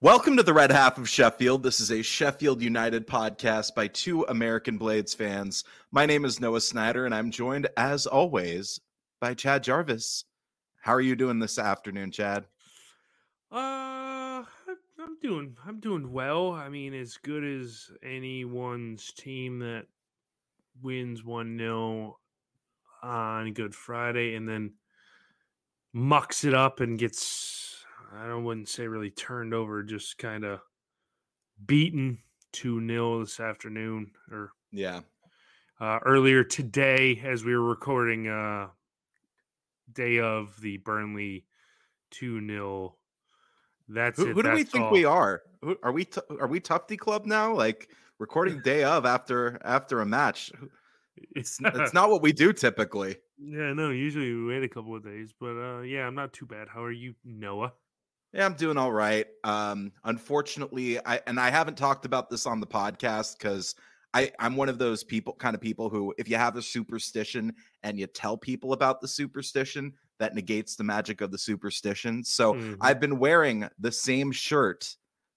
Welcome to the Red Half of Sheffield. This is a Sheffield United podcast by two American Blades fans. My name is Noah Snyder, and I'm joined, as always, by Chad Jarvis. How are you doing this afternoon, Chad? Uh, I'm doing. I'm doing well. I mean, as good as anyone's team that wins one 0 on Good Friday and then mucks it up and gets I don't wouldn't say really turned over, just kind of beaten 2 0 this afternoon or yeah. Uh, earlier today as we were recording uh day of the Burnley 2 0. That's who, it. who do That's we think all. we are? Who, are we t- are we Tufty Club now? Like recording day of after after a match. It's it's not what we do typically. Yeah, no, usually we wait a couple of days, but uh yeah, I'm not too bad. How are you, Noah? Yeah, I'm doing all right. Um, unfortunately, I and I haven't talked about this on the podcast because I I'm one of those people, kind of people who, if you have a superstition and you tell people about the superstition, that negates the magic of the superstition. So Mhm. I've been wearing the same shirt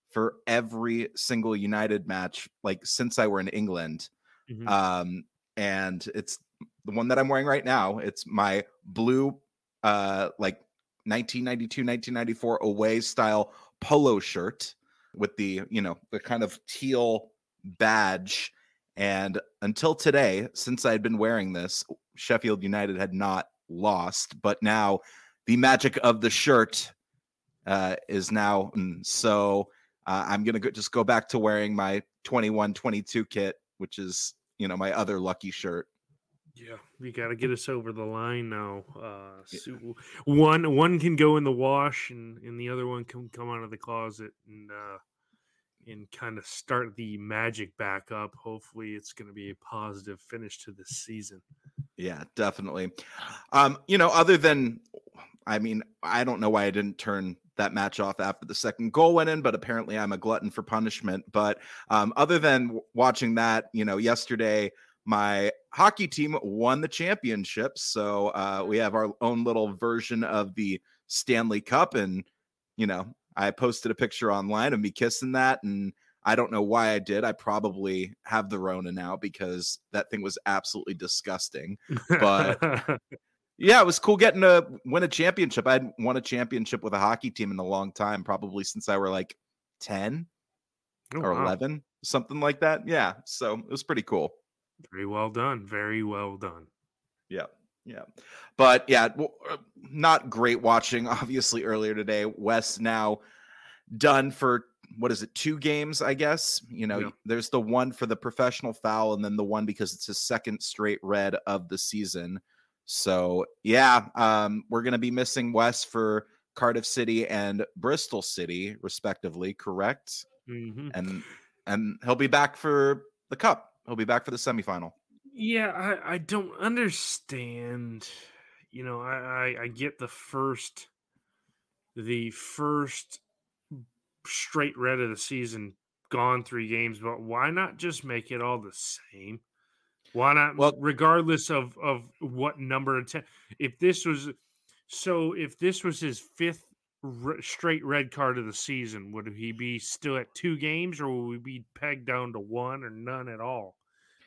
for every single United match, like since I were in England. Mhm. Um, and it's the one that I'm wearing right now. It's my blue, uh, like 1992, 1994 away style polo shirt with the, you know, the kind of teal badge. And until today, since I had been wearing this, Sheffield United had not lost. But now the magic of the shirt uh, is now. mm, So uh, I'm to go, just go back to wearing my 21 22 kit, which is, you know, my other lucky shirt. Yeah, you got to get us over the line now. Uh, Yeah. so one one can go in the wash, and, and the other one can come out of the closet and uh, and kind of start the magic back up. Hopefully, it's going to be a positive finish to this season. Yeah, definitely. Um, you know, other than I mean, I don't know why I didn't turn that match off after the second goal went in, but apparently I'm a glutton for punishment. But um, other than w- watching that, you know, yesterday my hockey team won the championship. So uh, we have our own little version of the Stanley Cup. And, you know, I posted a picture online of me kissing that. And I don't know why I did. I probably have the Rona now because that thing was absolutely disgusting. But- Yeah, it was cool getting to win a championship. I hadn't won a championship with a hockey team in a long time, probably since I were like 10 Oh, or wow. 11, something like that. Yeah, so it was pretty cool. Very well done. Very well done. Yeah. Yeah. But yeah, uh, not great watching. Obviously, earlier today, Wes now done for what is it, two games, I guess. You know, Yeah. there's the one for the professional foul, and then the one because it's his second straight red of the season. So yeah, um, we're gonna be missing Wes for Cardiff City and Bristol City, respectively, correct? hmm And and he'll be back for the cup. He'll be back for the semifinal. Yeah, I, I don't understand. You know, I, I I get the first the first straight red of the season gone three games, but why not just make it all the same? Why not Well- regardless of of what number of ten if this was so if this was his fifth r- straight red card of the season, would he be still at two games or would we be pegged down to one or none at all?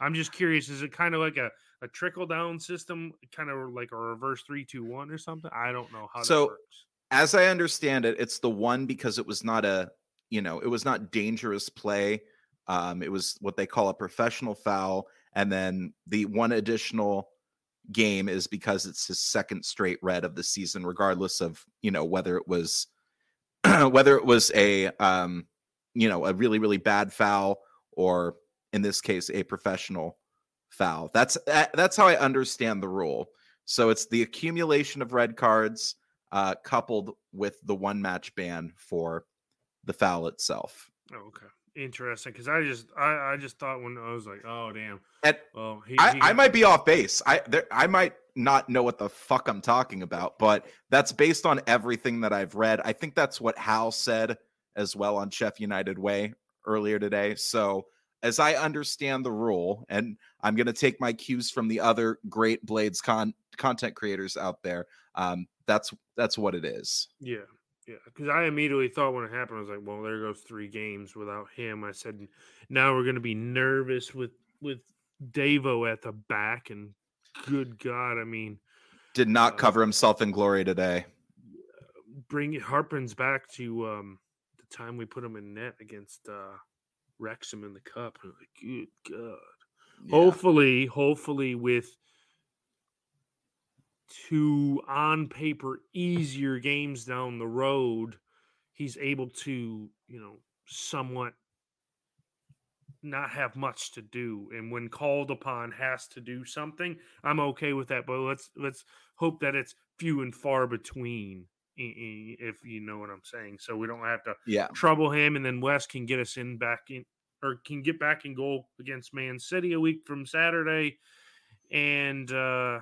I'm just curious. Is it kind of like a, a trickle down system, kind of like a reverse three, two, one or something? I don't know how So, that works. as I understand it, it's the one because it was not a, you know, it was not dangerous play. Um, it was what they call a professional foul, and then the one additional game is because it's his second straight red of the season, regardless of you know whether it was whether it was a um, you know a really really bad foul or in this case a professional foul. That's that's how I understand the rule. So it's the accumulation of red cards uh, coupled with the one match ban for the foul itself. Oh, okay. Interesting. Because I just I, I just thought when I was like, oh damn. And Well, he, I, he I might be off base. I there, I might not know what the fuck I'm talking about, but that's based on everything that I've read. I think that's what Hal said as well on Chef United Way earlier today. So as I understand the rule, and I'm going to take my cues from the other great Blades con- content creators out there. Um, that's that's what it is. Yeah. Yeah, because I immediately thought when it happened, I was like, "Well, there goes three games without him." I said, "Now we're going to be nervous with with Davo at the back." And good God, I mean, did not uh, cover himself in glory today. Bring Harpins back to um, the time we put him in net against uh, Wrexham in the cup. Like, good God. Yeah. Hopefully, hopefully with two on paper easier games down the road, he's able to, you know, somewhat not have much to do and when called upon has to do something i'm okay with that but let's let's hope that it's few and far between if you know what i'm saying so we don't have to yeah. trouble him and then Wes can get us in back in or can get back in goal against man city a week from saturday and uh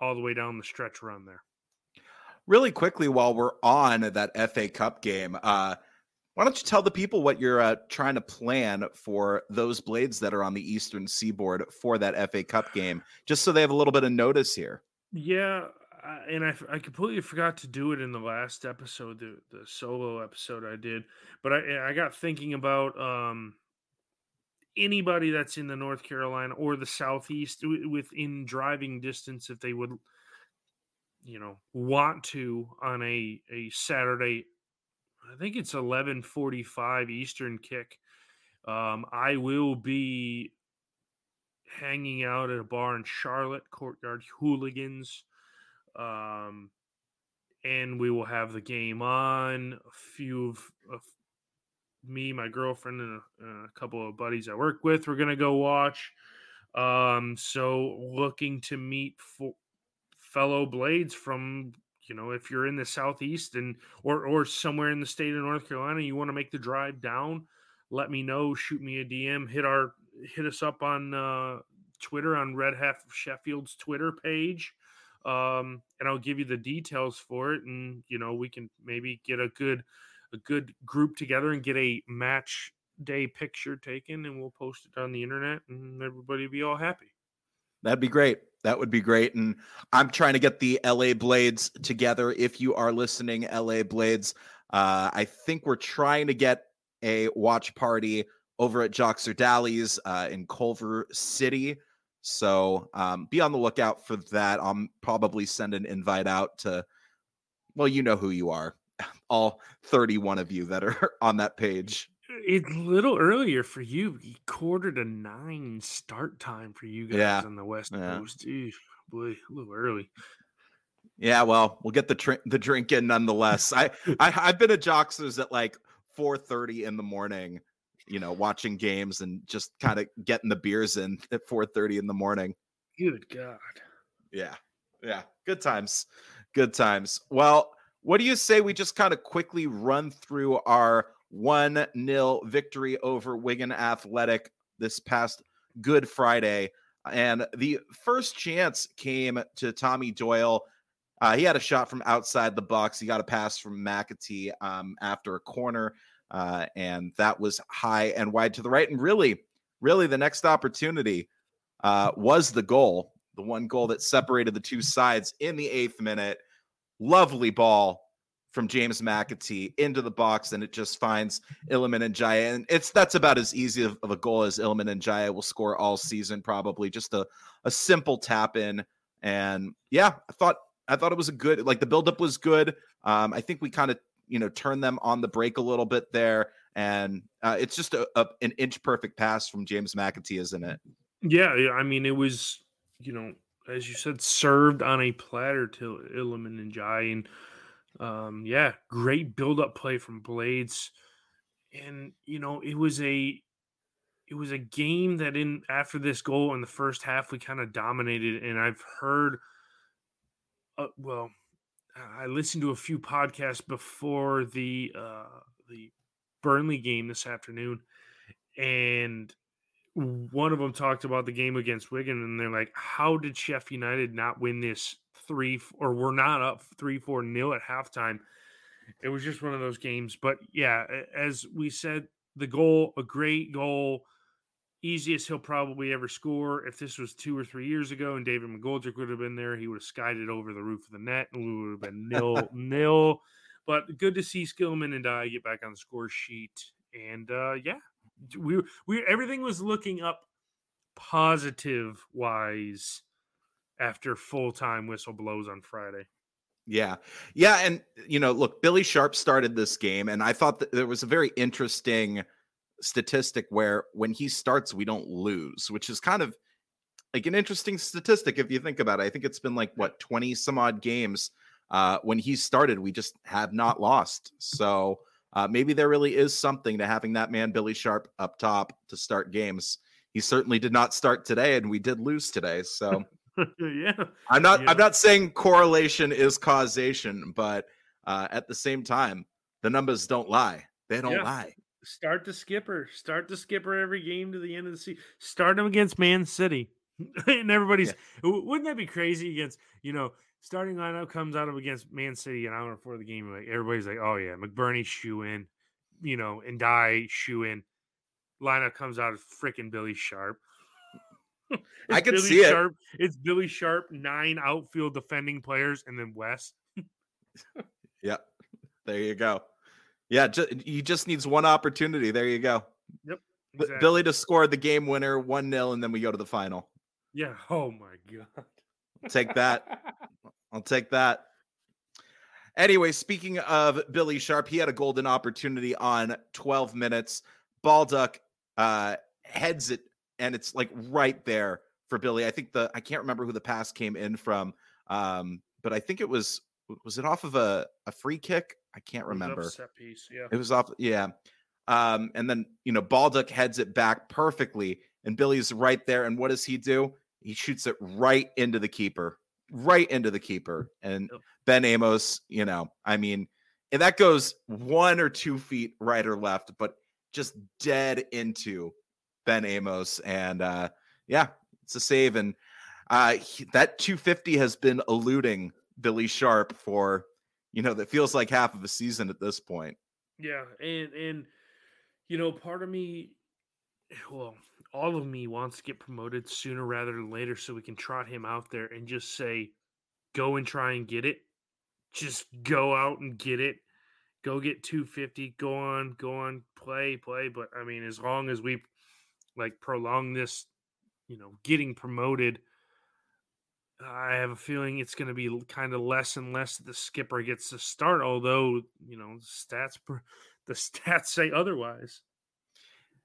all the way down the stretch run there. Really quickly, while we're on that FA Cup game, uh, why don't you tell the people what you're uh, trying to plan for those blades that are on the Eastern Seaboard for that FA Cup game, just so they have a little bit of notice here? Yeah, and I, I completely forgot to do it in the last episode, the, the solo episode I did, but I, I got thinking about um, anybody that's in the North Carolina or the Southeast within driving distance, if they would, you know, want to on a a Saturday, I think it's eleven forty five Eastern kick. Um, I will be hanging out at a bar in Charlotte, Courtyard Hooligans. Um, and we will have the game on. A few of, of me, my girlfriend, and a, a couple of buddies I work with. We're gonna go watch. Um, so looking to meet for fellow blades from you know if you're in the southeast and or or somewhere in the state of North Carolina, you want to make the drive down. Let me know. Shoot me a DM. Hit our hit us up on uh, Twitter on Red Half Sheffield's Twitter page um, and I'll give you the details for it. And you know, we can maybe get a good a good group together and get a match day picture taken and we'll post it on the internet and everybody be all happy. That'd be great. That would be great. And I'm trying to get the LA Blades together. If you are listening, LA Blades, uh, I think we're trying to get a watch party over at Joxer Daly's uh, in Culver City. So um, be on the lookout for that. I'll probably send an invite out to, well, you know who you are all 31 of you that are on that page. It's a little earlier for you. Quarter to nine start time for you guys yeah. on the West yeah. Coast. Eesh, boy, a little early. Yeah, well, we'll get the tr- the drink in nonetheless. I, I I've been at Joxers at like 4:30 in the morning, you know, watching games and just kind of getting the beers in at 4:30 in the morning. Good God. Yeah. Yeah. Good times. Good times. Well, what do you say we just kind of quickly run through our 1 0 victory over Wigan Athletic this past Good Friday? And the first chance came to Tommy Doyle. Uh, he had a shot from outside the box. He got a pass from McAtee um, after a corner, uh, and that was high and wide to the right. And really, really, the next opportunity uh, was the goal, the one goal that separated the two sides in the eighth minute lovely ball from James McAtee into the box, and it just finds Iliman Ndiaye. And it's that's about as easy of, of a goal as Iliman Ndiaye will score all season, probably. Just a, a simple tap in. And yeah, I thought I thought it was a good like the buildup was good. Um, I think we kind of you know turned them on the break a little bit there. And uh, it's just a, a, an inch perfect pass from James McAtee, isn't it? Yeah, I mean, it was, you know, as you said, served on a platter to Iliman Ndiaye. And um, yeah, great build up play from Blades. And, you know, it was a it was a game that in after this goal in the first half we kind of dominated and i've heard uh, well i listened to a few podcasts before the uh the burnley game this afternoon and one of them talked about the game against Wigan, and they're like, "How did Sheff United not win this three or we're not up three four nil at halftime?" It was just one of those games. But yeah, as we said, the goal, a great goal, easiest he'll probably ever score. If this was two or three years ago and David McGoldrick would have been there, he would have skied it over the roof of the net, and we would have been nil nil. but good to see Iliman Ndiaye get back on the score sheet. And uh, yeah, we we everything was looking up positive wise after full time whistle blows on Friday. Yeah. Yeah. And, you know, look, Billy Sharp started this game, and I thought that there was a very interesting statistic where when he starts, we don't lose, which is kind of like an interesting statistic if you think about it. I think it's been like, what, 20 some odd games. Uh, when he started, we just have not lost. So uh, maybe there really is something to having that man, Billy Sharp, up top to start games. He certainly did not start today, and we did lose today. So. yeah. I'm not Yeah. I'm not saying correlation is causation, but uh, at the same time, the numbers don't lie. They don't Yeah. lie. Start the skipper. Start the skipper every game to the end of the season. Start him against Man City. and everybody's w- wouldn't that be crazy against, you know, starting lineup comes out of against Man City an hour before the game. Like everybody's like, oh yeah, McBurnie shoe in, you know, Ndiaye shoe in. Lineup comes out of freaking Billy Sharp. I can Billy see it. Sharp, It's Billy Sharp, nine outfield defending players, and then Wes. Yeah. There you go. Yeah, ju- he just needs one opportunity. There you go. B- Exactly. Billy to score the game winner 1-0 and then we go to the final. Yeah. Oh my god. Take that. I'll take that. Anyway, speaking of Billy Sharp, he had a golden opportunity on 12 minutes. Baldock uh, heads it, and it's like right there for Billy. I think the I can't remember who the pass came in from, um, but I think it was was it off of a, a free kick? I can't It was remember. Set piece. Yeah. It was off, yeah. Um, and then you know Baldock heads it back perfectly, and Billy's right there. And what does he do? He shoots it right into the keeper, right into the keeper. And. Ben Amos, you know, I mean, and that goes one or two feet right or left, but just dead into Ben Amos. And uh, yeah, it's a save. And uh, he- that 250 has been eluding Billy Sharp for, you know, that feels like half of a season at this point. Yeah, and and you know, part of me, well, all of me wants to get promoted sooner rather than later, so we can trot him out there and just say, "Go and try and get it. Just go out and get it. Go get 250. Go on, go on, play, play." But I mean, as long as we like prolong this, you know, getting promoted. I have a feeling it's going to be kind of less and less the skipper gets to start. Although you know stats, the stats say otherwise.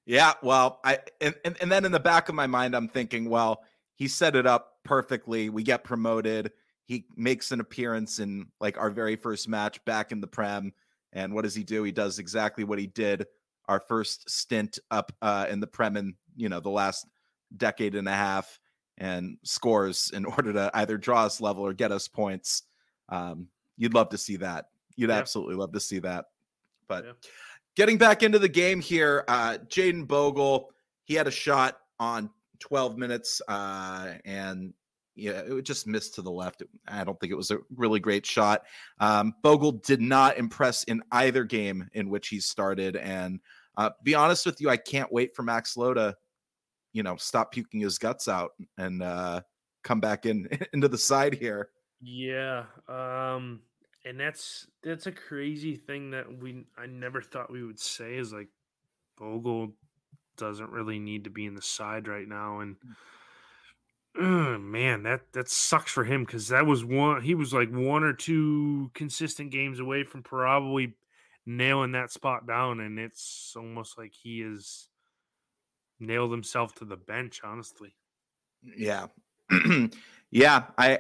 Yeah, well, I and, and and then in the back of my mind, I'm thinking, well, he set it up perfectly. We get promoted. He makes an appearance in like our very first match back in the Prem. And what does he do? He does exactly what he did our first stint up uh, in the Prem in you know the last decade and a half, and scores in order to either draw us level or get us points. Um, you'd love to see that. You'd Yeah. absolutely love to see that. But Yeah. Getting back into the game here, uh, Jayden Bogle, he had a shot on 12 minutes uh, and yeah, it just missed to the left. I don't think it was a really great shot. Um, Bogle did not impress in either game in which he started. And uh, be honest with you, I can't wait for Max Lowe to, you know, stop puking his guts out and uh, come back in into the side here. Yeah, um, and that's that's a crazy thing that we I never thought we would say is like Bogle doesn't really need to be in the side right now, and uh, man, that that sucks for him because that was one he was like one or two consistent games away from probably nailing that spot down, and it's almost like he has nailed himself to the bench. Honestly, Yeah. yeah, I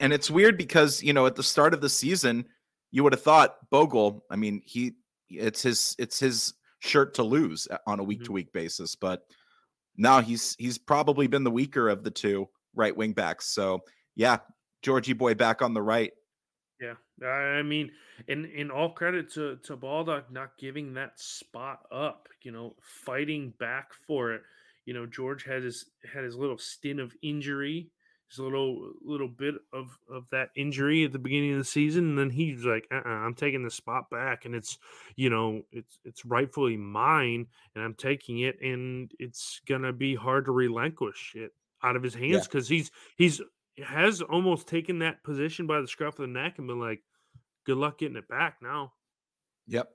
and it's weird because, you know, at the start of the season, you would have thought Bogle, I mean, he it's his it's his shirt to lose uh, on a week to mm-hmm. week basis, but now he's he's probably been the weaker of the two right wing backs. So, yeah, Georgie boy back on the right. Yeah, I mean, in in all credit to to Baldock not giving that spot up, you know, fighting back for it. You know, George had his had his little stint of injury, his little little bit of of that injury at the beginning of the season, and then he's like, uh-uh, "I'm taking the spot back, and it's you know, it's it's rightfully mine, and I'm taking it, and it's gonna be hard to relinquish it out of his hands because he's he's has almost taken that position by the scruff of the neck and been like, good luck getting it back now. Yep.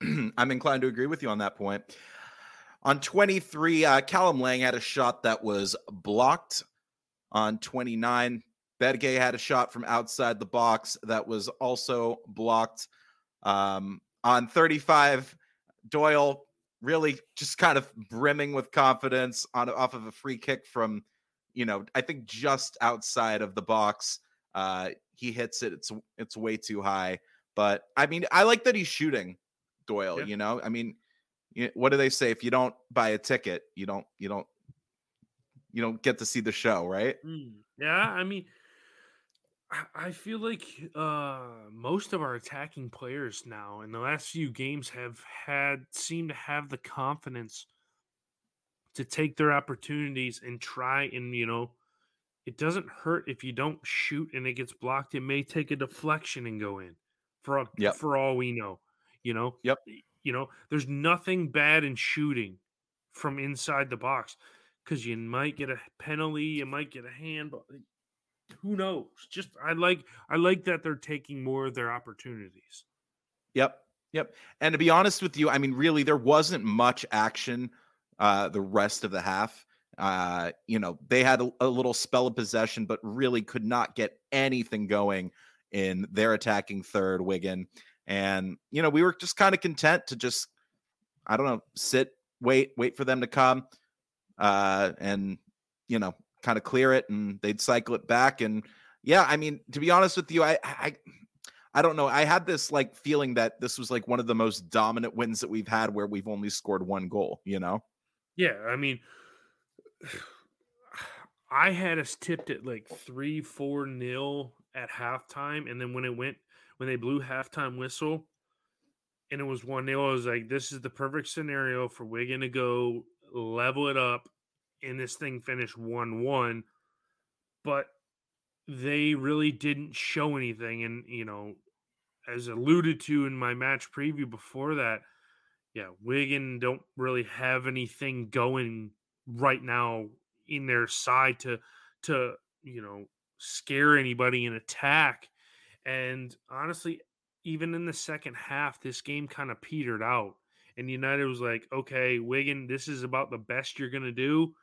I'm inclined to agree with you on that point. On 23, uh, Callum Lang had a shot that was blocked. On 29, Bedge had a shot from outside the box that was also blocked. Um, on 35, Doyle really just kind of brimming with confidence on off of a free kick from, you know, I think just outside of the box. Uh, he hits it. It's it's way too high. But I mean, I like that he's shooting Doyle. Yeah. You know, I mean, what do they say? If you don't buy a ticket, you don't you don't you don't get to see the show, right? Mm, yeah, I mean, I feel like uh, most of our attacking players now in the last few games have had seem to have the confidence to take their opportunities and try and you know it doesn't hurt if you don't shoot and it gets blocked. It may take a deflection and go in for yep. for all we know. You know. Yep. You know, there's nothing bad in shooting from inside the box because you might get a penalty, you might get a handball who knows? Just I like I like that they're taking more of their opportunities. Yep. Yep. And to be honest with you, I mean, really, there wasn't much action uh, the rest of the half. Uh, you know, they had a, a, little spell of possession, but really could not get anything going in their attacking third, Wigan. And, you know, we were just kind of content to just, I don't know, sit, wait, wait for them to come. Uh, and, you know, kind of clear it and they'd cycle it back. And yeah, I mean, to be honest with you, I, I, I don't know. I had this like feeling that this was like one of the most dominant wins that we've had where we've only scored one goal, you know? Yeah. I mean, I had us tipped at like three, four nil at halftime. And then when it went, when they blew halftime whistle and it was one nil, I was like, this is the perfect scenario for Wigan to go level it up and this thing finished 1 1. But they really didn't show anything. And, you know, as alluded to in my match preview before that, yeah, Wigan don't really have anything going right now in their side to to you know scare anybody in attack. And honestly, even in the second half, this game kind of petered out. And United was like, okay, Wigan, this is about the best you're gonna do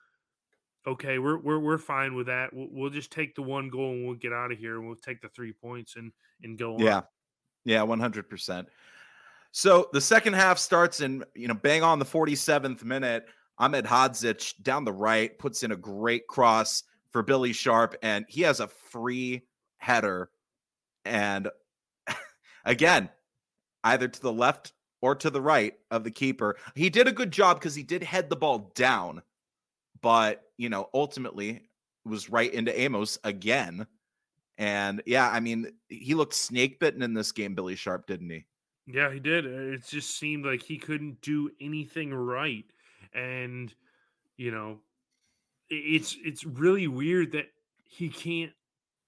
okay, we're we're we're fine with that. We'll, we'll just take the one goal and we'll get out of here and we'll take the three points and and go on. Yeah, yeah, one hundred percent. So the second half starts in you know bang on the forty seventh minute. Ahmedhodzic down the right puts in a great cross for Billy Sharp, and he has a free header. And again, either to the left or to the right of the keeper. He did a good job because he did head the ball down but you know, ultimately was right into Amos again. And yeah, I mean, he looked snake bitten in this game, Billy Sharp, didn't he? Yeah, he did. Uh, it just seemed like he couldn't do anything right. And, you know, it's it's really weird that he can't,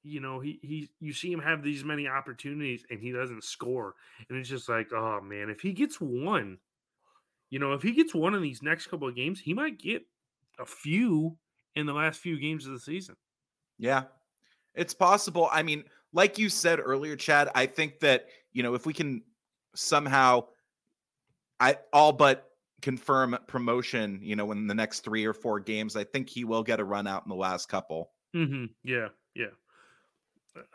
you know, he he you see him have these many opportunities and he doesn't score. And it's just like, oh man, if he gets one, you know, if he gets one in these next couple of games, he might get a few in the last few games of the season. Yeah, it's possible. I mean, like you said earlier, Chad, I think that, you know, if we can somehow, I all but confirm promotion, you know, in the next three or four games, I think he will get a run out in the last couple. Mm-hmm. Yeah, yeah.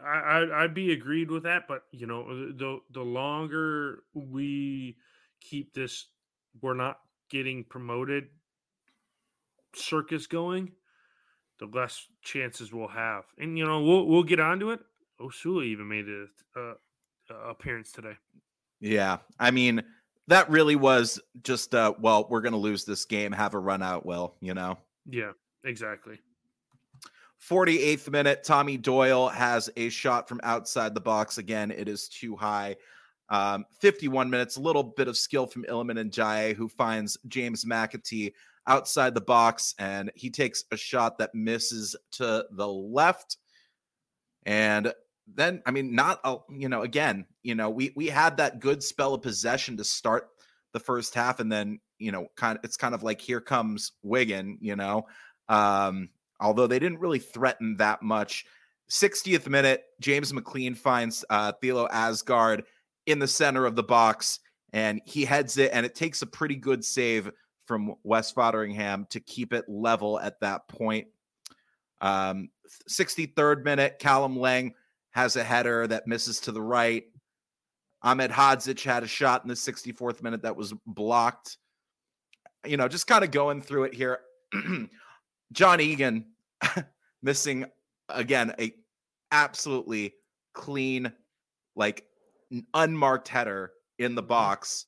I, I'd be agreed with that, but you know, the the longer we keep this, we're not getting promoted circus going, the less chances we'll have. And you know, we'll we'll get onto it. Osula even made a uh, appearance today. Yeah, I mean that really was just uh well, we're gonna lose this game. Have a run out, Will. You know. Yeah, exactly. 48th minute, Tommy Doyle has a shot from outside the box. Again, it is too high. Um, 51 minutes, a little bit of skill from Iliman Ndiaye, who finds James McAtee outside the box and he takes a shot that misses to the left. And then, I mean, not, you know, again, you know, we, we had that good spell of possession to start the first half. And then, you know, kind of, it's kind of like, here comes Wigan, you know, um, although they didn't really threaten that much. 60th minute, James McClean finds uh, Thelo Aasgaard in the center of the box and he heads it, and it takes a pretty good save from Wes Foderingham to keep it level at that point. Um, 63rd minute, Callum Lang has a header that misses to the right. Ahmedhodzic had a shot in the 64th minute that was blocked. You know, just kind of going through it here. John Egan missing again a absolutely clean, like unmarked header in the mm-hmm. box,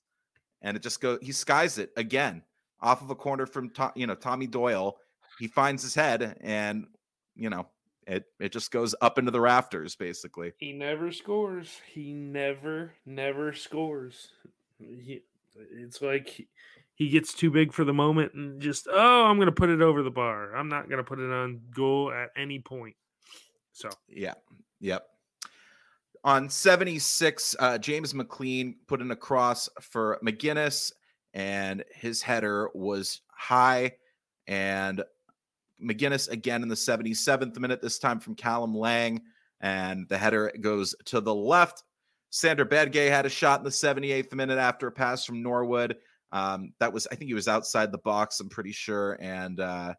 and it just goes. He skies it again off of a corner from you know Tommy Doyle. He finds his head, and you know it it just goes up into the rafters basically. He never scores. He never never scores. He, it's like he, he gets too big for the moment and just oh I'm gonna put it over the bar. I'm not gonna put it on goal at any point. So yeah, yep. On 76, uh, James McClean put in a cross for Magennis, and his header was high. And Magennis again in the 77th minute, this time from Callum Lang, and the header goes to the left. Sander Berge had a shot in the 78th minute after a pass from Norwood. Um, that was, I think he was outside the box, I'm pretty sure. And uh,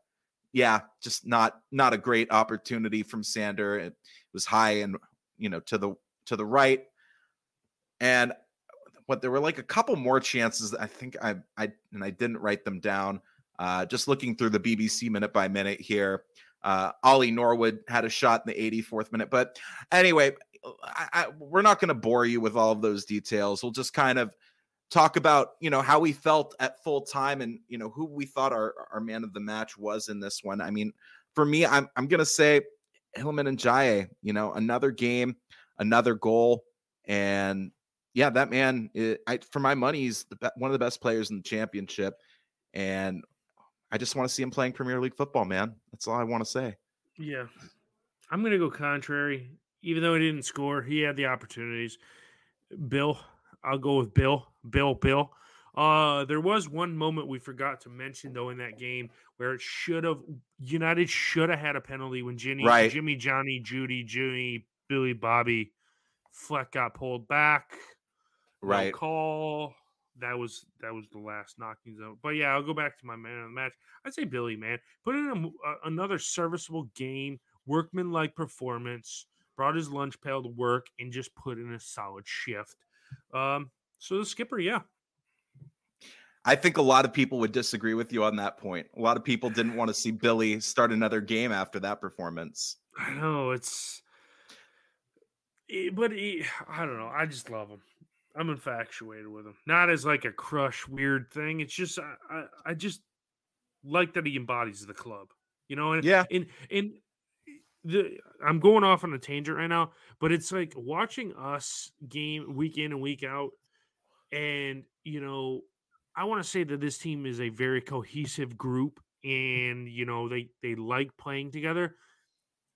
yeah, just not not a great opportunity from Sander. It was high and you know to the to the right. And what there were like a couple more chances. I think I I and I didn't write them down. Uh, just looking through the BBC minute by minute here. Uh, Ollie Norwood had a shot in the 84th minute. But anyway, I, I, we're not going to bore you with all of those details. We'll just kind of talk about you know how we felt at full time and you know who we thought our our man of the match was in this one. I mean, for me, I'm I'm going to say Iliman Ndiaye. You know, another game another goal. And yeah, that man, it, I, for my money, he's the, one of the best players in the championship. And I just want to see him playing Premier League football, man. That's all I want to say. Yeah. I'm going to go contrary. Even though he didn't score, he had the opportunities. Bill, I'll go with Bill. Bill, Bill. Uh, there was one moment we forgot to mention though in that game where it should have United should have had a penalty when Jimmy, right. Jimmy, Johnny, Judy, Jimmy, Billy Bobby Fleck got pulled back. Right. No call. That was that was the last knocking zone. But yeah, I'll go back to my man of the match. I'd say Billy, man. Put in a, a, another serviceable game, workman like performance, brought his lunch pail to work, and just put in a solid shift. Um, so the skipper, yeah. I think a lot of people would disagree with you on that point. A lot of people didn't want to see Billy start another game after that performance. I know it's Eh, but he, I don't know. I just love him. I'm infatuated with him. Not as like a crush weird thing. It's just I, I, I just like that he embodies the club. You know, and yeah, and and the I'm going off on a tangent right now, but it's like watching us game week in and week out, and you know, I want to say that this team is a very cohesive group, and you know they they like playing together.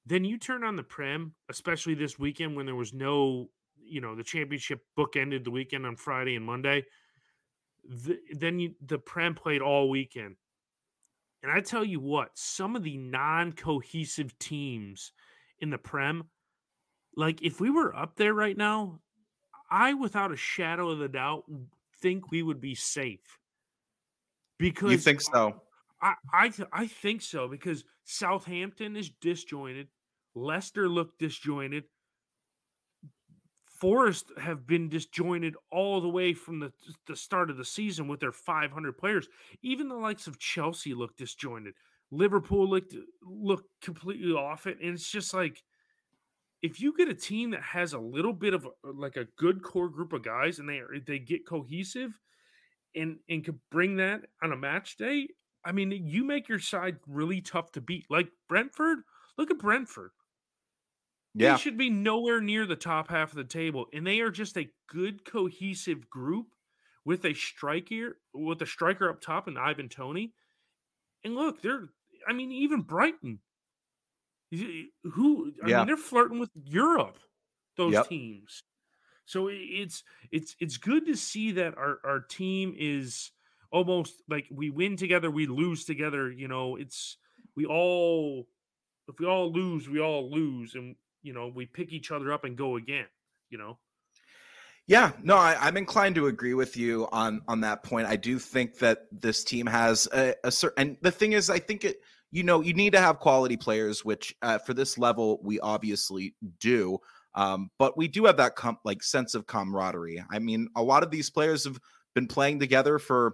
Then you turn on the Prem, especially this weekend when there was no, you know, the championship book ended the weekend on Friday and Monday. The, then you, the Prem played all weekend. And I tell you what, some of the non cohesive teams in the Prem, like if we were up there right now, I, without a shadow of a doubt, think we would be safe. Because you think so? I, I, I think so because Southampton is disjointed. Leicester looked disjointed. Forest have been disjointed all the way from the, the start of the season with their 500 players. Even the likes of Chelsea look disjointed. Liverpool looked look completely off it, and it's just like if you get a team that has a little bit of a, like a good core group of guys, and they are, they get cohesive, and and could bring that on a match day. I mean, you make your side really tough to beat. Like Brentford, look at Brentford. Yeah. They should be nowhere near the top half of the table. And they are just a good, cohesive group with a striker with a striker up top and Ivan Toney. And look, they're I mean, even Brighton. Eh, who I yeah. mean, they're flirting with Europe, those yep. teams. So it's it's it's good to see that our, our team is almost like we win together, we lose together. You know, it's we all if we all lose, we all lose. And you know, we pick each other up and go again, you know. Yeah, no, I, am inclined to agree with you on on that point. I do think that this team has a, a certain, and the thing is, I think it, you know, you need to have quality players, which uh, for this level we obviously do. Um, but we do have that com- like sense of camaraderie. I mean, a lot of these players have been playing together for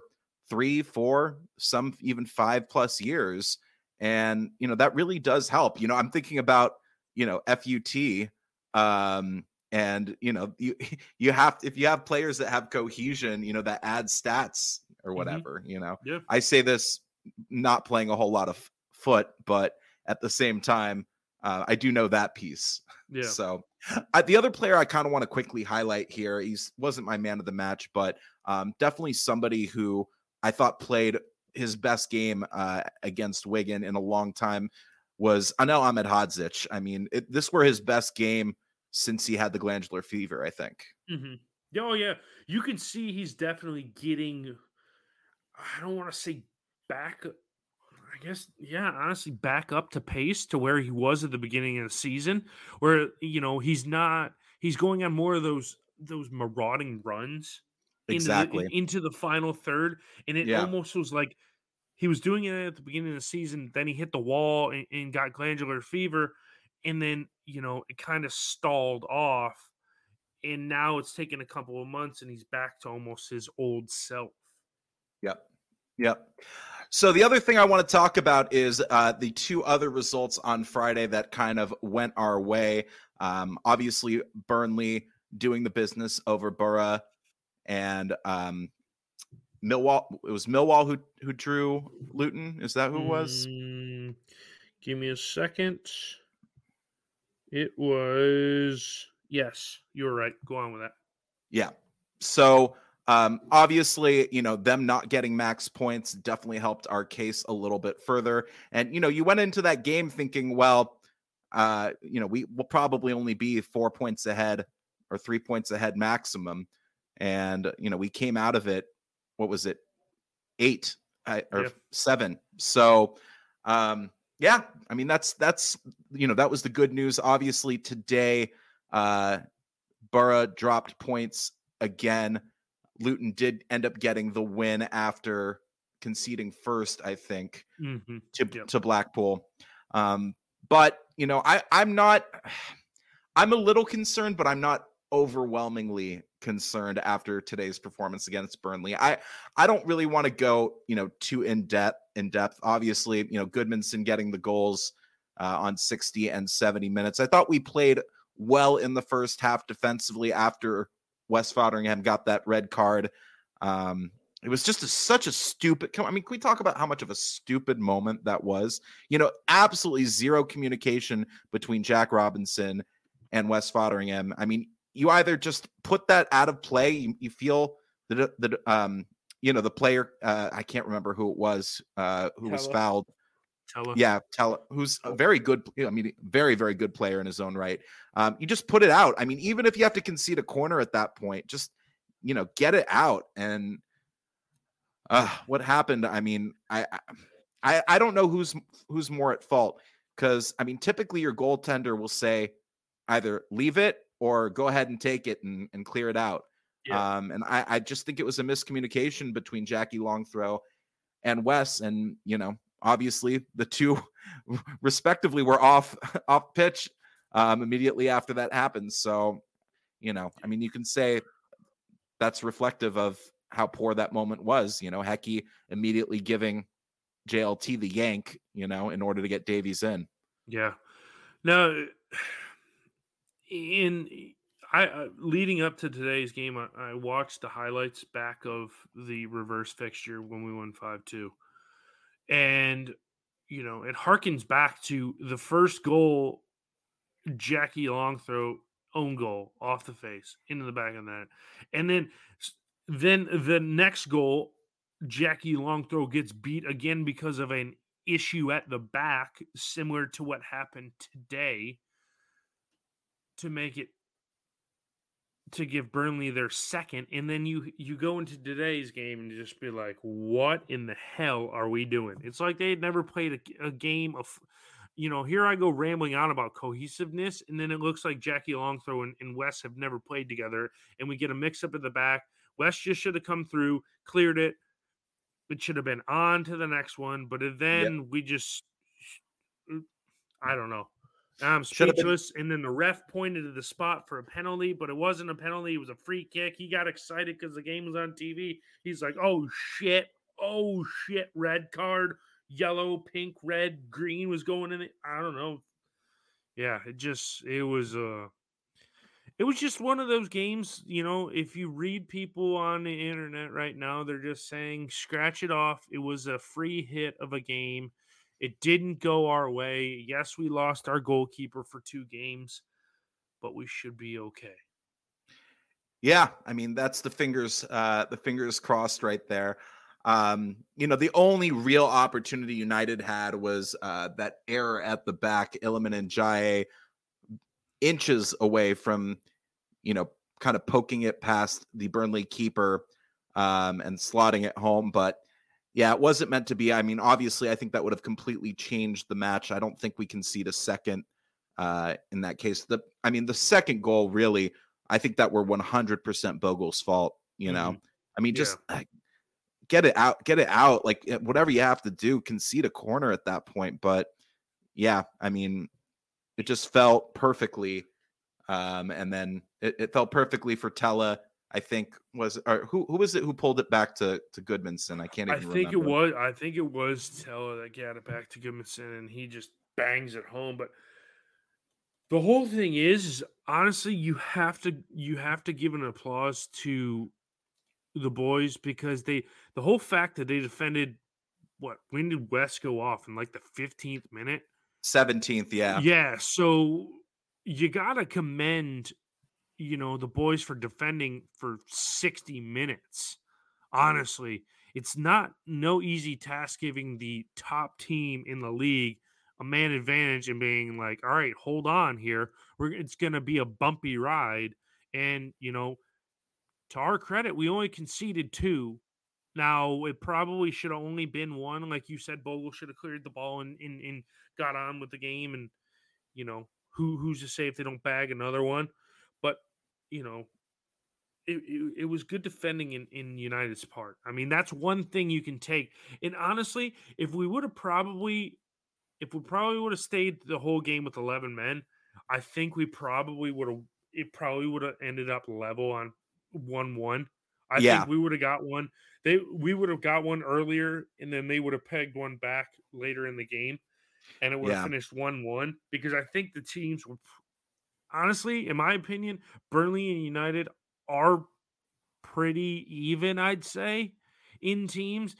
three, four, some even five plus years, and you know that really does help. You know, I'm thinking about you know FUT. Um, and you know you you have if you have players that have cohesion you know that add stats or mm-hmm. whatever mm-hmm. you know yeah. i say this not playing a whole lot of FUT but at the same time uh, i do know that piece yeah so uh, the other player i kind of want to quickly highlight here, he wasn't my man of the match but um, definitely somebody who i thought played his best game uh, against wigan in a long time was Anel Ahmedhodzic. I mean, it, this were his best game since he had the glandular fever, I think. Mm-hmm. Oh, yeah. You can see he's definitely getting, I don't want to say back, I guess, yeah, honestly, back up to pace to where he was at the beginning of the season, where, you know, he's not, he's going on more of those, those marauding runs exactly into the, into the final third. And it yeah. almost was like, he was doing it at the beginning of the season. Then he hit the wall and, and got glandular fever and then you know it kind of stalled off and now it's taken a couple of months and he's back to almost his old self yep yep so the other thing i want to talk about is uh, the two other results on friday that kind of went our way um, obviously burnley doing the business over borough and um, millwall it was millwall who who drew luton is that who it was mm, give me a second it was yes, you were right. Go on with that. Yeah. So um, obviously, you know, them not getting max points definitely helped our case a little bit further. And you know, you went into that game thinking, well, uh, you know, we will probably only be four points ahead or three points ahead maximum. And you know, we came out of it. What was it? Eight uh, or yeah. seven. So, um, yeah, I mean that's that's you know that was the good news. Obviously today, uh, Borough dropped points again. Luton did end up getting the win after conceding first, I think, mm-hmm. to yep. to Blackpool. Um, but you know, I I'm not. I'm a little concerned, but I'm not overwhelmingly concerned after today's performance against Burnley. I I don't really want to go, you know, too in depth in depth. Obviously, you know, Gudmundsson getting the goals uh, on 60 and 70 minutes. I thought we played well in the first half defensively after Wes Foderingham got that red card. Um, it was just a, such a stupid. I mean, can we talk about how much of a stupid moment that was? You know, absolutely zero communication between Jack Robinson and Wes Foderingham. I mean, you either just put that out of play. You, you feel that the um you know the player uh, I can't remember who it was uh, who Tella. was fouled. Tella. Yeah, Tella, who's a very good. I mean, very very good player in his own right. Um, you just put it out. I mean, even if you have to concede a corner at that point, just you know get it out. And uh, what happened? I mean, I I I don't know who's who's more at fault because I mean, typically your goaltender will say either leave it or go ahead and take it and, and clear it out. Yeah. Um, and I, I just think it was a miscommunication between Jackie Longthrow and Wes. And, you know, obviously the two respectively were off off pitch um, immediately after that happened. So, you know, I mean, you can say that's reflective of how poor that moment was. You know, Hecky immediately giving JLT the yank, you know, in order to get Davies in. Yeah. No, in I uh, leading up to today's game, I, I, watched the highlights back of the reverse fixture when we won five two, and you know it harkens back to the first goal, Jackie Longthrow own goal off the face into the back of that, and then then the next goal, Jackie Longthrow gets beat again because of an issue at the back, similar to what happened today to make it to give Burnley their second, and then you you go into today's game and just be like, "What in the hell are we doing?" It's like they had never played a, a game of you know, here I go rambling on about cohesiveness, and then it looks like Jackie Longthrow and, and Wes have never played together, and we get a mix up at the back. Wes just should have come through, cleared it. It should have been on to the next one, but then yep. we just, I don't know. I'm speechless. And then the ref pointed to the spot for a penalty, but it wasn't a penalty. It was a free kick. He got excited because the game was on TV. He's like, oh shit. Oh shit. Red card yellow, pink, red, green was going in it. I don't know. Yeah, it just it was uh it was just one of those games, you know, if you read people on the internet right now, they're just saying scratch it off. It was a free hit of a game. It didn't go our way. Yes, we lost our goalkeeper for two games, but we should be okay. Yeah, I mean that's the fingers uh the fingers crossed right there. Um, you know, the only real opportunity United had was uh, that error at the back, Iliman Ndiaye inches away from, you know, kind of poking it past the Burnley keeper um, and slotting it home. But yeah, it wasn't meant to be. I mean, obviously, I think that would have completely changed the match. I don't think we can see the second uh, in that case. The I mean, the second goal really, I think that were 100% Bogle's fault. You know, mm-hmm. I mean, just yeah get it out, get it out. Like eh, whatever you have to do, concede a corner at that point. But yeah, I mean, it just felt perfectly. Um, and then it, it felt perfectly for Tella. I think was or who who was it who pulled it back to to Gudmundsson? I can't even. I think remember. it was. I think it was Tella that got it back to Gudmundsson, and he just bangs it home. But the whole thing is, is honestly, you have to you have to give an applause to the boys because they the whole fact that they defended what when did Wes go off in like the 15th minute? 17th, yeah. Yeah, so you got to commend you know the boys for defending for 60 minutes. Mm. Honestly, it's not no easy task giving the top team in the league a man advantage and being like, "All right, hold on here. We're it's going to be a bumpy ride." And, you know, to our credit, we only conceded two. Now it probably should have only been one. Like you said, Bogle should have cleared the ball and, and, and got on with the game. And you know who who's to say if they don't bag another one? But you know, it, it, it, was good defending in, in United's part. I mean, that's one thing you can take. And honestly, if we would have probably, if we probably would have stayed the whole game with 11 men, I think we probably would have, it probably would have ended up level on one one. I yeah. think we would have got one. They we would have got one earlier, and then they would have pegged one back later in the game, and it would yeah. have finished one one. Because I think the teams were honestly, in my opinion, Burnley and United are pretty even. I'd say in teams.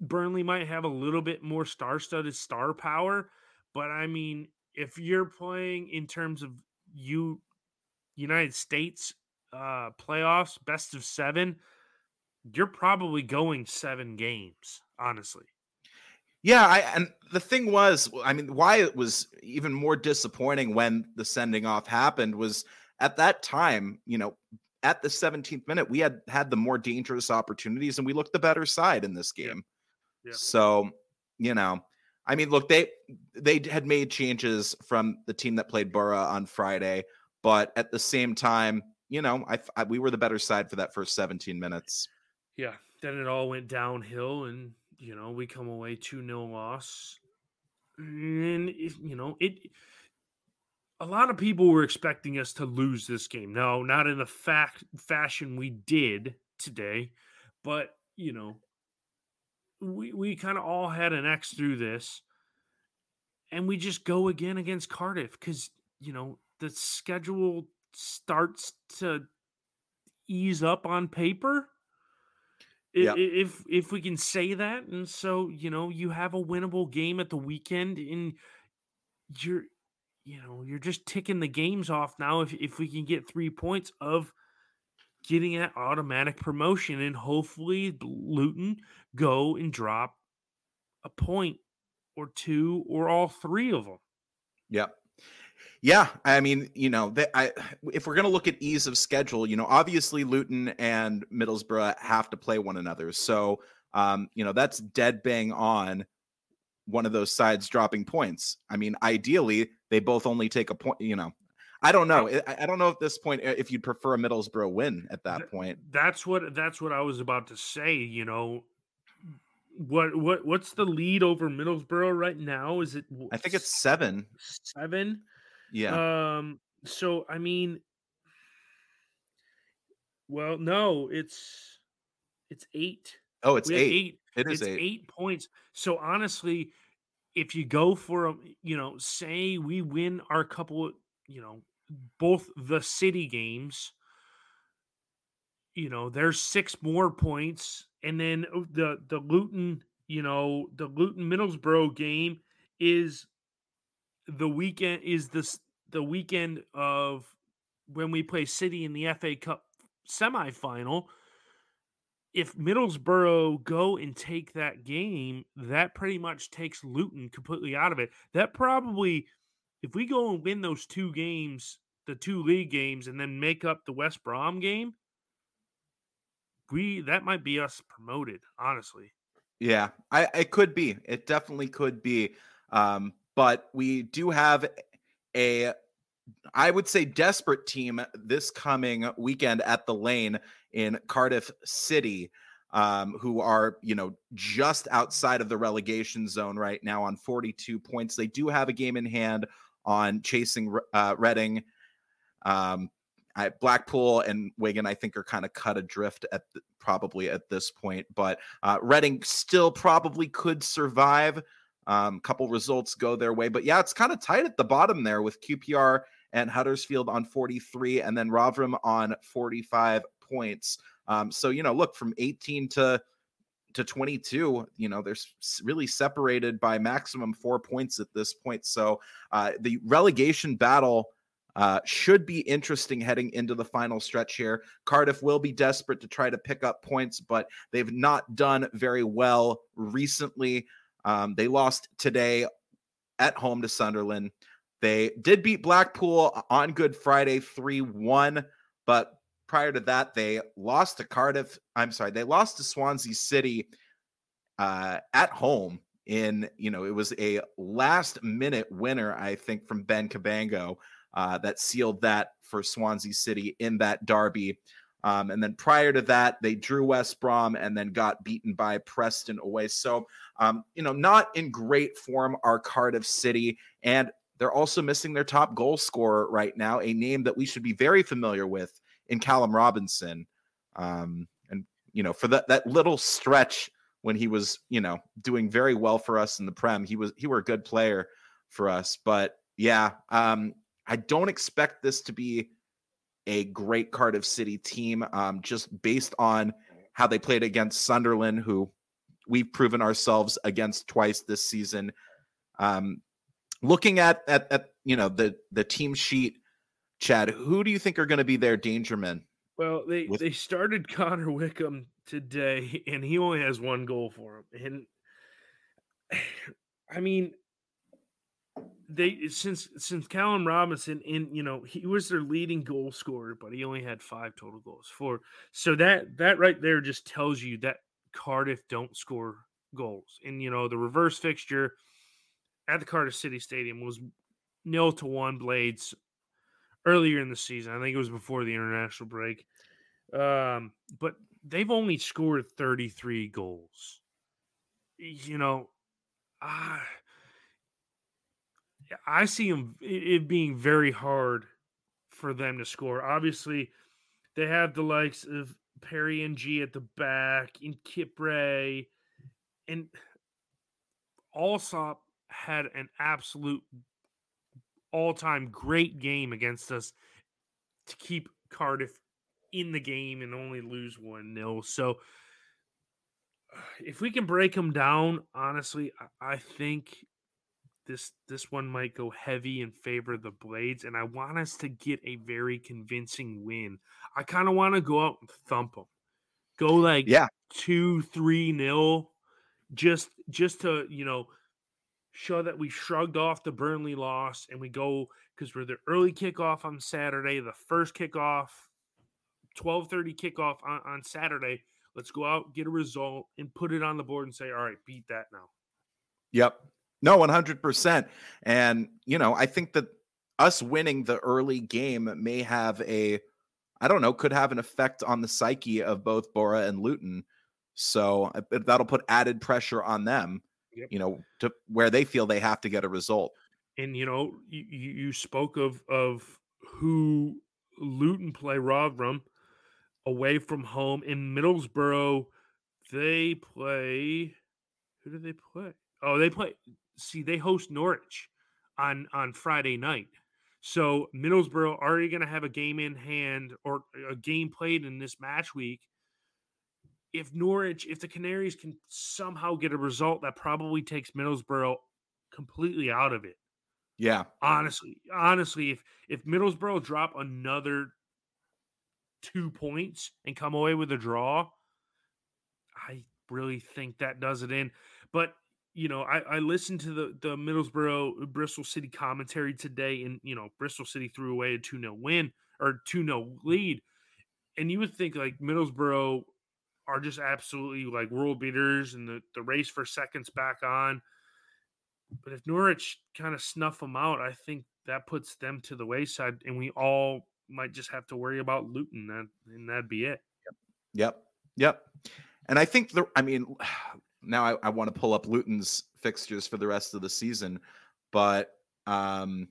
Burnley might have a little bit more star-studded star power, but I mean, if you're playing in terms of you United States uh playoffs, best of seven, you're probably going seven games, honestly. Yeah, I and the thing was, I mean, why it was even more disappointing when the sending off happened was at that time, you know, at the 17th minute, we had had the more dangerous opportunities and we looked the better side in this game. Yeah. Yeah. So, you know, I mean, look, they they had made changes from the team that played Borough on Friday, but at the same time, you know, I, I, we were the better side for that first 17 minutes. Yeah. Then it all went downhill, and you know we come away two 0 loss, and you know it. A lot of people were expecting us to lose this game. No, not in the fact fashion we did today, but you know, we we kind of all had an X through this, and we just go again against Cardiff because you know the schedule starts to ease up on paper. Yep. If if we can say that, and so you know, you have a winnable game at the weekend, and you're you know you're just ticking the games off now. If if we can get three points of getting that automatic promotion, and hopefully Luton go and drop a point or two or all three of them. Yep. Yeah, I mean, you know, they, I, if we're going to look at ease of schedule, you know, obviously Luton and Middlesbrough have to play one another. So, um, you know, that's dead bang on. one of those sides dropping points. I mean, ideally, they both only take a point, you know. I don't know. I, I don't know at this point if you'd prefer a Middlesbrough win at that point. That's what that's what I was about to say, you know. What what what's the lead over Middlesbrough right now? Is it I think it's 7. 7? Yeah. Um so I mean well, no, it's it's 8. Oh, it's 8. eight. It is It's 8. eight points. So honestly, if you go for a, you know, say we win our couple, you know, both the city games, you know, there's six more points, and then uh, the the Luton, you know, the Luton Middlesbrough game is the weekend is this the weekend of when we play City in the FA Cup semifinal if Middlesbrough go and take that game, that pretty much takes Luton completely out of it. That probably, if we go and win those two games, the two league games, and then make up the West Brom game, we that might be us promoted. Honestly, Yeah, I it could be. It definitely could be. Um, but we do have a I would say desperate team this coming weekend at the lane in Cardiff City, um, who are, you know, just outside of the relegation zone right now on 42 points. They do have a game in hand on chasing uh, Reading. Um, I, Blackpool and Wigan, I think, are kind of cut adrift at the, probably at this point, but uh, Reading still probably could survive. Um, couple results go their way, but yeah, it's kind of tight at the bottom there with QPR and Huddersfield on 43, and then Rotherham on 45 points. Um, so you know, look from 18 to to 22, you know, they're really separated by maximum four points at this point. So uh, the relegation battle uh, should be interesting heading into the final stretch here. Cardiff will be desperate to try to pick up points, but they've not done very well recently. Um, they lost today at home to Sunderland. They did beat Blackpool on Good Friday 3 1, but prior to that, they lost to Cardiff. I'm sorry, they lost to Swansea City uh, at home. In, you know, it was a last minute winner, I think, from Ben Cabango uh, that sealed that for Swansea City in that derby. Um, and then prior to that, they drew West Brom and then got beaten by Preston away. So, um, you know, not in great form are Cardiff City. And they're also missing their top goal scorer right now, a name that we should be very familiar with in Callum Robinson. Um, and, you know, for that, that little stretch when he was, you know, doing very well for us in the Prem, he was, he were a good player for us. But yeah, um, I don't expect this to be a great Cardiff City team, um, just based on how they played against Sunderland, who we've proven ourselves against twice this season. Um, looking at, at at you know the the team sheet, Chad, who do you think are going to be their danger men? well, they With- they started Connor Wickham today, and he only has one goal for him, and I mean, they since since Callum Robinson in you know he was their leading goal scorer, but he only had five total goals. For so that that right there just tells you that Cardiff don't score goals, and you know the reverse fixture at the Cardiff City Stadium was nil to one Blades earlier in the season. I think it was before the international break, um, but they've only scored thirty three goals. You know, ah. I see them it, being very hard for them to score. Obviously, they have the likes of Perry Ng at the back, and Kipre, and Allsop had an absolute all-time great game against us to keep Cardiff in the game and only lose one nil. So if we can break them down, honestly, I think this this one might go heavy in favor of the Blades, and I want us to get a very convincing win. I kind of want to go out and thump them, go like Yeah. two three nil, just just to you know show that we shrugged off the Burnley loss, and we go because we're the early kickoff on Saturday, the first kickoff, twelve thirty kickoff on, on Saturday. Let's go out, get a result, and put it on the board and say, all right, beat that now. Yep. No, 100%. And, you know, I think that us winning the early game may have a, I don't know, could have an effect on the psyche of both Boro and Luton. So uh, that'll put added pressure on them, yep. you know, to where they feel they have to get a result. And, you know, you, you spoke of, of who Luton play Rotherham away from home in Middlesbrough. They play. Who do they play? Oh, they play. See, they host Norwich on on Friday night. So Middlesbrough already going to have a game in hand or a game played in this match week. If Norwich, if the Canaries can somehow get a result, that probably takes Middlesbrough completely out of it. Yeah. Honestly, honestly, if if Middlesbrough drop another two points and come away with a draw, I really think that does it in. But you know, I, I listened to the the Middlesbrough Bristol City commentary today, and you know, Bristol City threw away a 2 0 win or 2 0 lead. And you would think like Middlesbrough are just absolutely like world beaters and the, the race for seconds back on. But if Norwich kind of snuff them out, I think that puts them to the wayside, and we all might just have to worry about Luton, that, and that'd be it. Yep, yep. And I think the, I mean, now I, I want to pull up Luton's fixtures for the rest of the season, but um,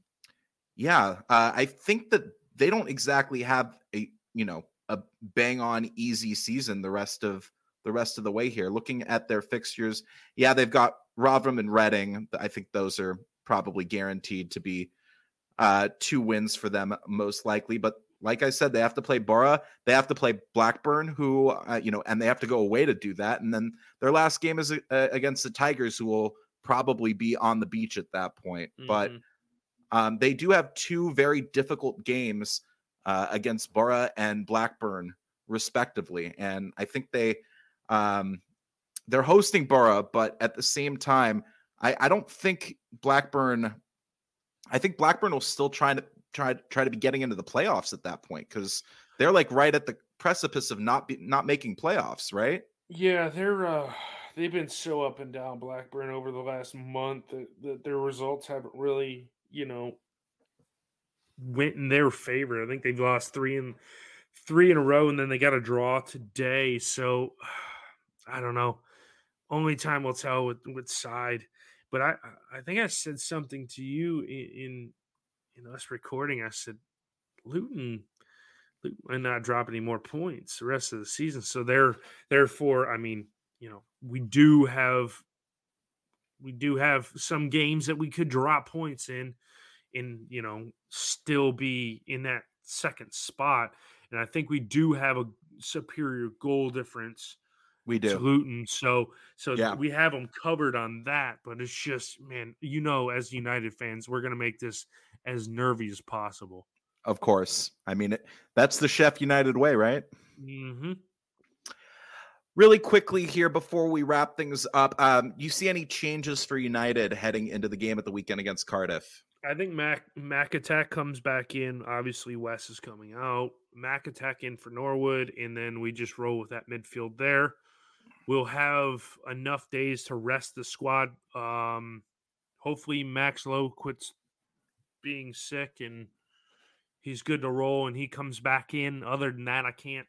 yeah, uh, I think that they don't exactly have a you know a bang on easy season the rest of the rest of the way here. Looking at their fixtures, yeah, they've got Rotherham and Reading. I think those are probably guaranteed to be uh, two wins for them most likely. But like I said, they have to play Boro, they have to play Blackburn, who uh, you know, and they have to go away to do that. And then their last game is uh, against the Tigers, who will probably be on the beach at that point. Mm-hmm. But um, they do have two very difficult games uh, against Boro and Blackburn, respectively, and I think they um, they're hosting Boro, but at the same time, I, I don't think Blackburn. I think Blackburn will still try to try try to be getting into the playoffs at that point because they're like right at the precipice of not be, not making playoffs, right? Yeah, they're uh they've been so up and down Blackburn over the last month that, that their results haven't really, you know, went in their favor. I think they've lost three in three in a row, and then they got a draw today. So I don't know. Only time will tell with with side. But I I think I said something to you in in, in us recording. I said Luton and not drop any more points the rest of the season. So there, therefore, I mean, you know, we do have we do have some games that we could drop points in, and you know, still be in that second spot. And I think we do have a superior goal difference we do. Luton. So so yeah. we have them covered on that, but it's just man, you know, as United fans, we're gonna make this as nervy as possible. Of course. I mean it, that's the Sheff United way, right? Mm-hmm. Really quickly here before we wrap things up, um, you see any changes for United heading into the game at the weekend against Cardiff? I think Mac Mac Attack comes back in. Obviously, Wes is coming out. Mac Attack in for Norwood, and then we just roll with that midfield there we'll have enough days to rest the squad. Um, hopefully, Max Lowe quits being sick and he's good to roll and he comes back in. Other than that, I can't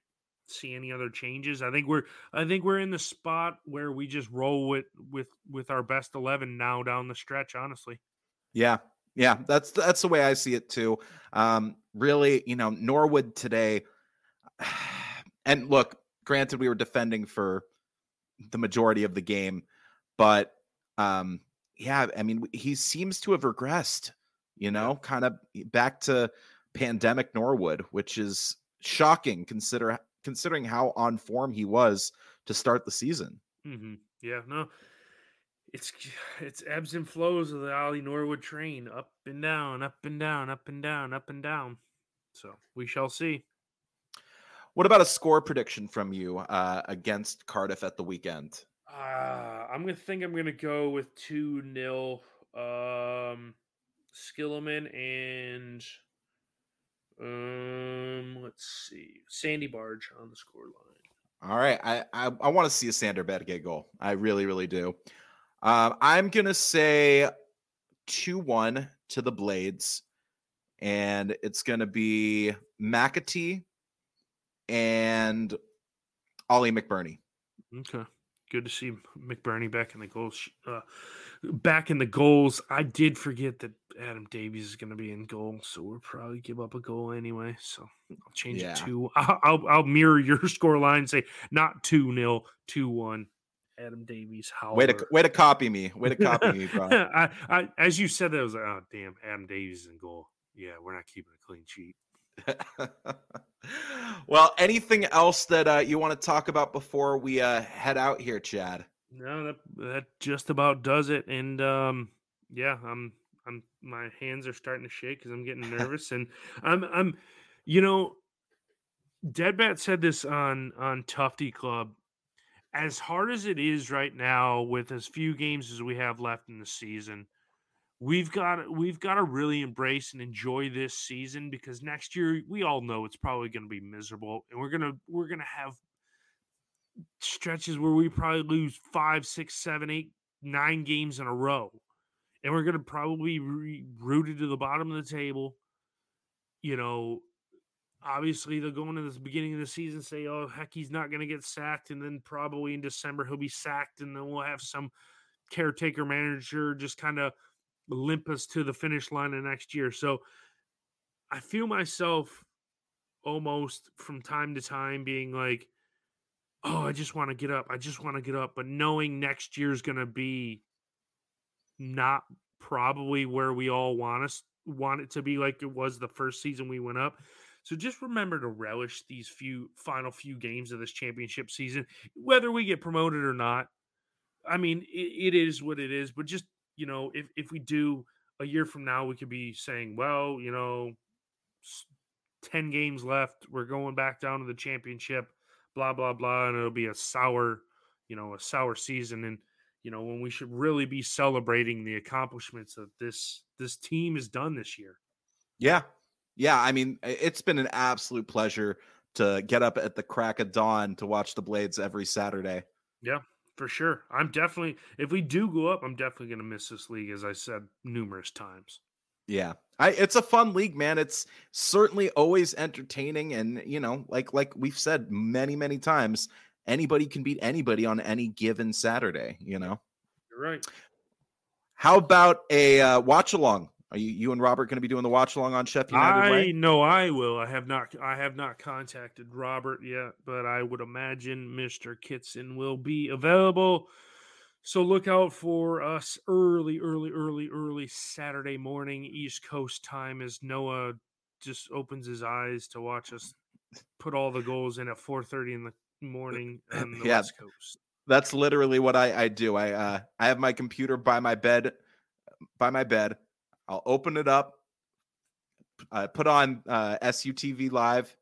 see any other changes. I think we're I think we're in the spot where we just roll with with with our best 11 now down the stretch honestly. Yeah. Yeah, that's that's the way I see it too. Um really, you know, Norwood today and look, granted we were defending for the majority of the game. But um, yeah, I mean, he seems to have regressed, you know, kind of back to pandemic Norwood, which is shocking consider considering how on form he was to start the season. Mm-hmm. Yeah, no, it's it's ebbs and flows of the Ollie Norwood train, up and down, up and down, up and down, up and down. So we shall see. What about a score prediction from you uh, against Cardiff at the weekend? Uh, I'm gonna think I'm gonna go with two nil. um, Skilliman and um, let's see, Sander Berge on the score line. All right, I I, I want to see a Sander Berge goal. I really, really do. Uh, I'm gonna say two one to the Blades, and it's gonna be McAtee and Ollie McBurnie. Okay. Good to see McBurnie back in the goals. Uh, back in the goals. I did forget that Adam Davies is going to be in goal, so we'll probably give up a goal anyway. So I'll change yeah. it to. I'll, I'll, I'll mirror your score line. Say not two 0 two one. Adam Davies. How way to way to copy me. Way to copy me, bro. I, I, as you said that, I was like, oh damn, Adam Davies in goal. Yeah, we're not keeping a clean sheet. well, anything else that uh, you want to talk about before we uh, head out here, Chad? No, that that just about does it. And um, yeah, I'm I'm my hands are starting to shake because I'm getting nervous, and I'm I'm, you know, Deadbat said this on on Tufty Club. As hard as it is right now, with as few games as we have left in the season, we've got we've got to really embrace and enjoy this season because next year we all know it's probably going to be miserable and we're gonna we're gonna have stretches where we probably lose five six seven eight nine games in a row and we're gonna probably be rooted to the bottom of the table. You know obviously they'll go into the beginning of the season say oh heck he's not going to get sacked and then probably in december he'll be sacked and then we'll have some caretaker manager just kind of limp us to the finish line of next year. So I feel myself almost from time to time being like, oh, I just want to get up. I just want to get up. But knowing next year's going to be not probably where we all want us want it to be like it was the first season we went up. So just remember to relish these few final few games of this championship season, whether we get promoted or not. I mean, it, it is what it is, but just you know, if if we do a year from now, we could be saying, well, you know, ten games left, we're going back down to the championship, blah blah blah, and it'll be a sour, you know, a sour season, and you know, when we should really be celebrating the accomplishments that this this team has done this year. Yeah, yeah. I mean, it's been an absolute pleasure to get up at the crack of dawn to watch the Blades every Saturday. Yeah, for sure. I'm definitely if we do go up, I'm definitely going to miss this league as I said numerous times. Yeah. I it's a fun league, man. It's certainly always entertaining and, you know, like like we've said many many times, anybody can beat anybody on any given Saturday, you know. You're right. How about a uh, watch along are you you and Robert going to be doing the watch along on Sheff United I know I will. I have not I have not contacted Robert yet, but I would imagine Mr. Kitson will be available. So look out for us early, early, early, early Saturday morning East Coast time as Noah just opens his eyes to watch us put all the goals in at 4:30 in the morning on the yeah, West Coast. That's literally what I, I do. I uh, I have my computer by my bed by my bed I'll open it up, uh, put on uh, SUTV live,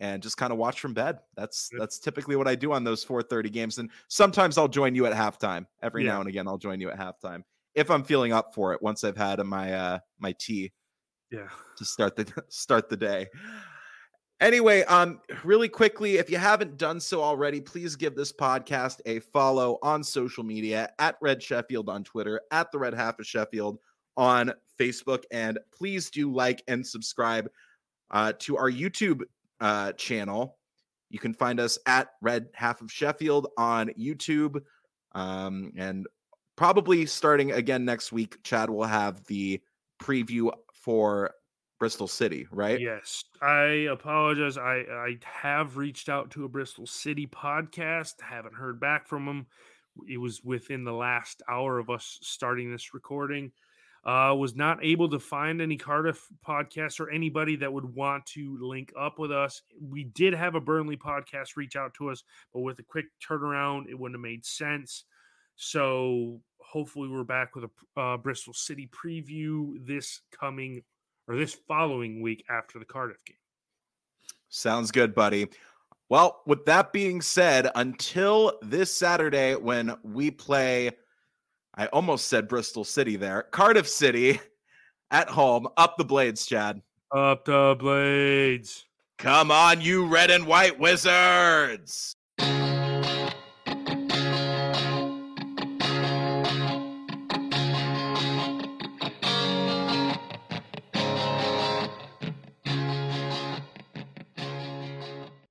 and just kind of watch from bed. That's that's typically what I do on those 4:30 games. And sometimes I'll join you at halftime. Every yeah. now and again, I'll join you at halftime if I'm feeling up for it. Once I've had my uh, my tea, yeah, to start the start the day. Anyway, um, really quickly, if you haven't done so already, please give this podcast a follow on social media at Red Sheffield on Twitter, at the Red Half of Sheffield on Facebook. And please do like and subscribe uh, to our YouTube uh, channel. You can find us at Red Half of Sheffield on YouTube. Um, and probably starting again next week, Chad will have the preview for Bristol City, right? Yes. I apologize. I, I have reached out to a Bristol City podcast, haven't heard back from them. It was within the last hour of us starting this recording. Uh, was not able to find any Cardiff podcasts or anybody that would want to link up with us. We did have a Burnley podcast reach out to us, but with a quick turnaround, it wouldn't have made sense. So hopefully, we're back with a uh, Bristol City preview this coming or this following week after the Cardiff game. Sounds good, buddy. Well, with that being said, until this Saturday when we play I almost said Bristol City there. Cardiff City at home. Up the blades, Chad. Up the blades. Come on, you red and white wizards.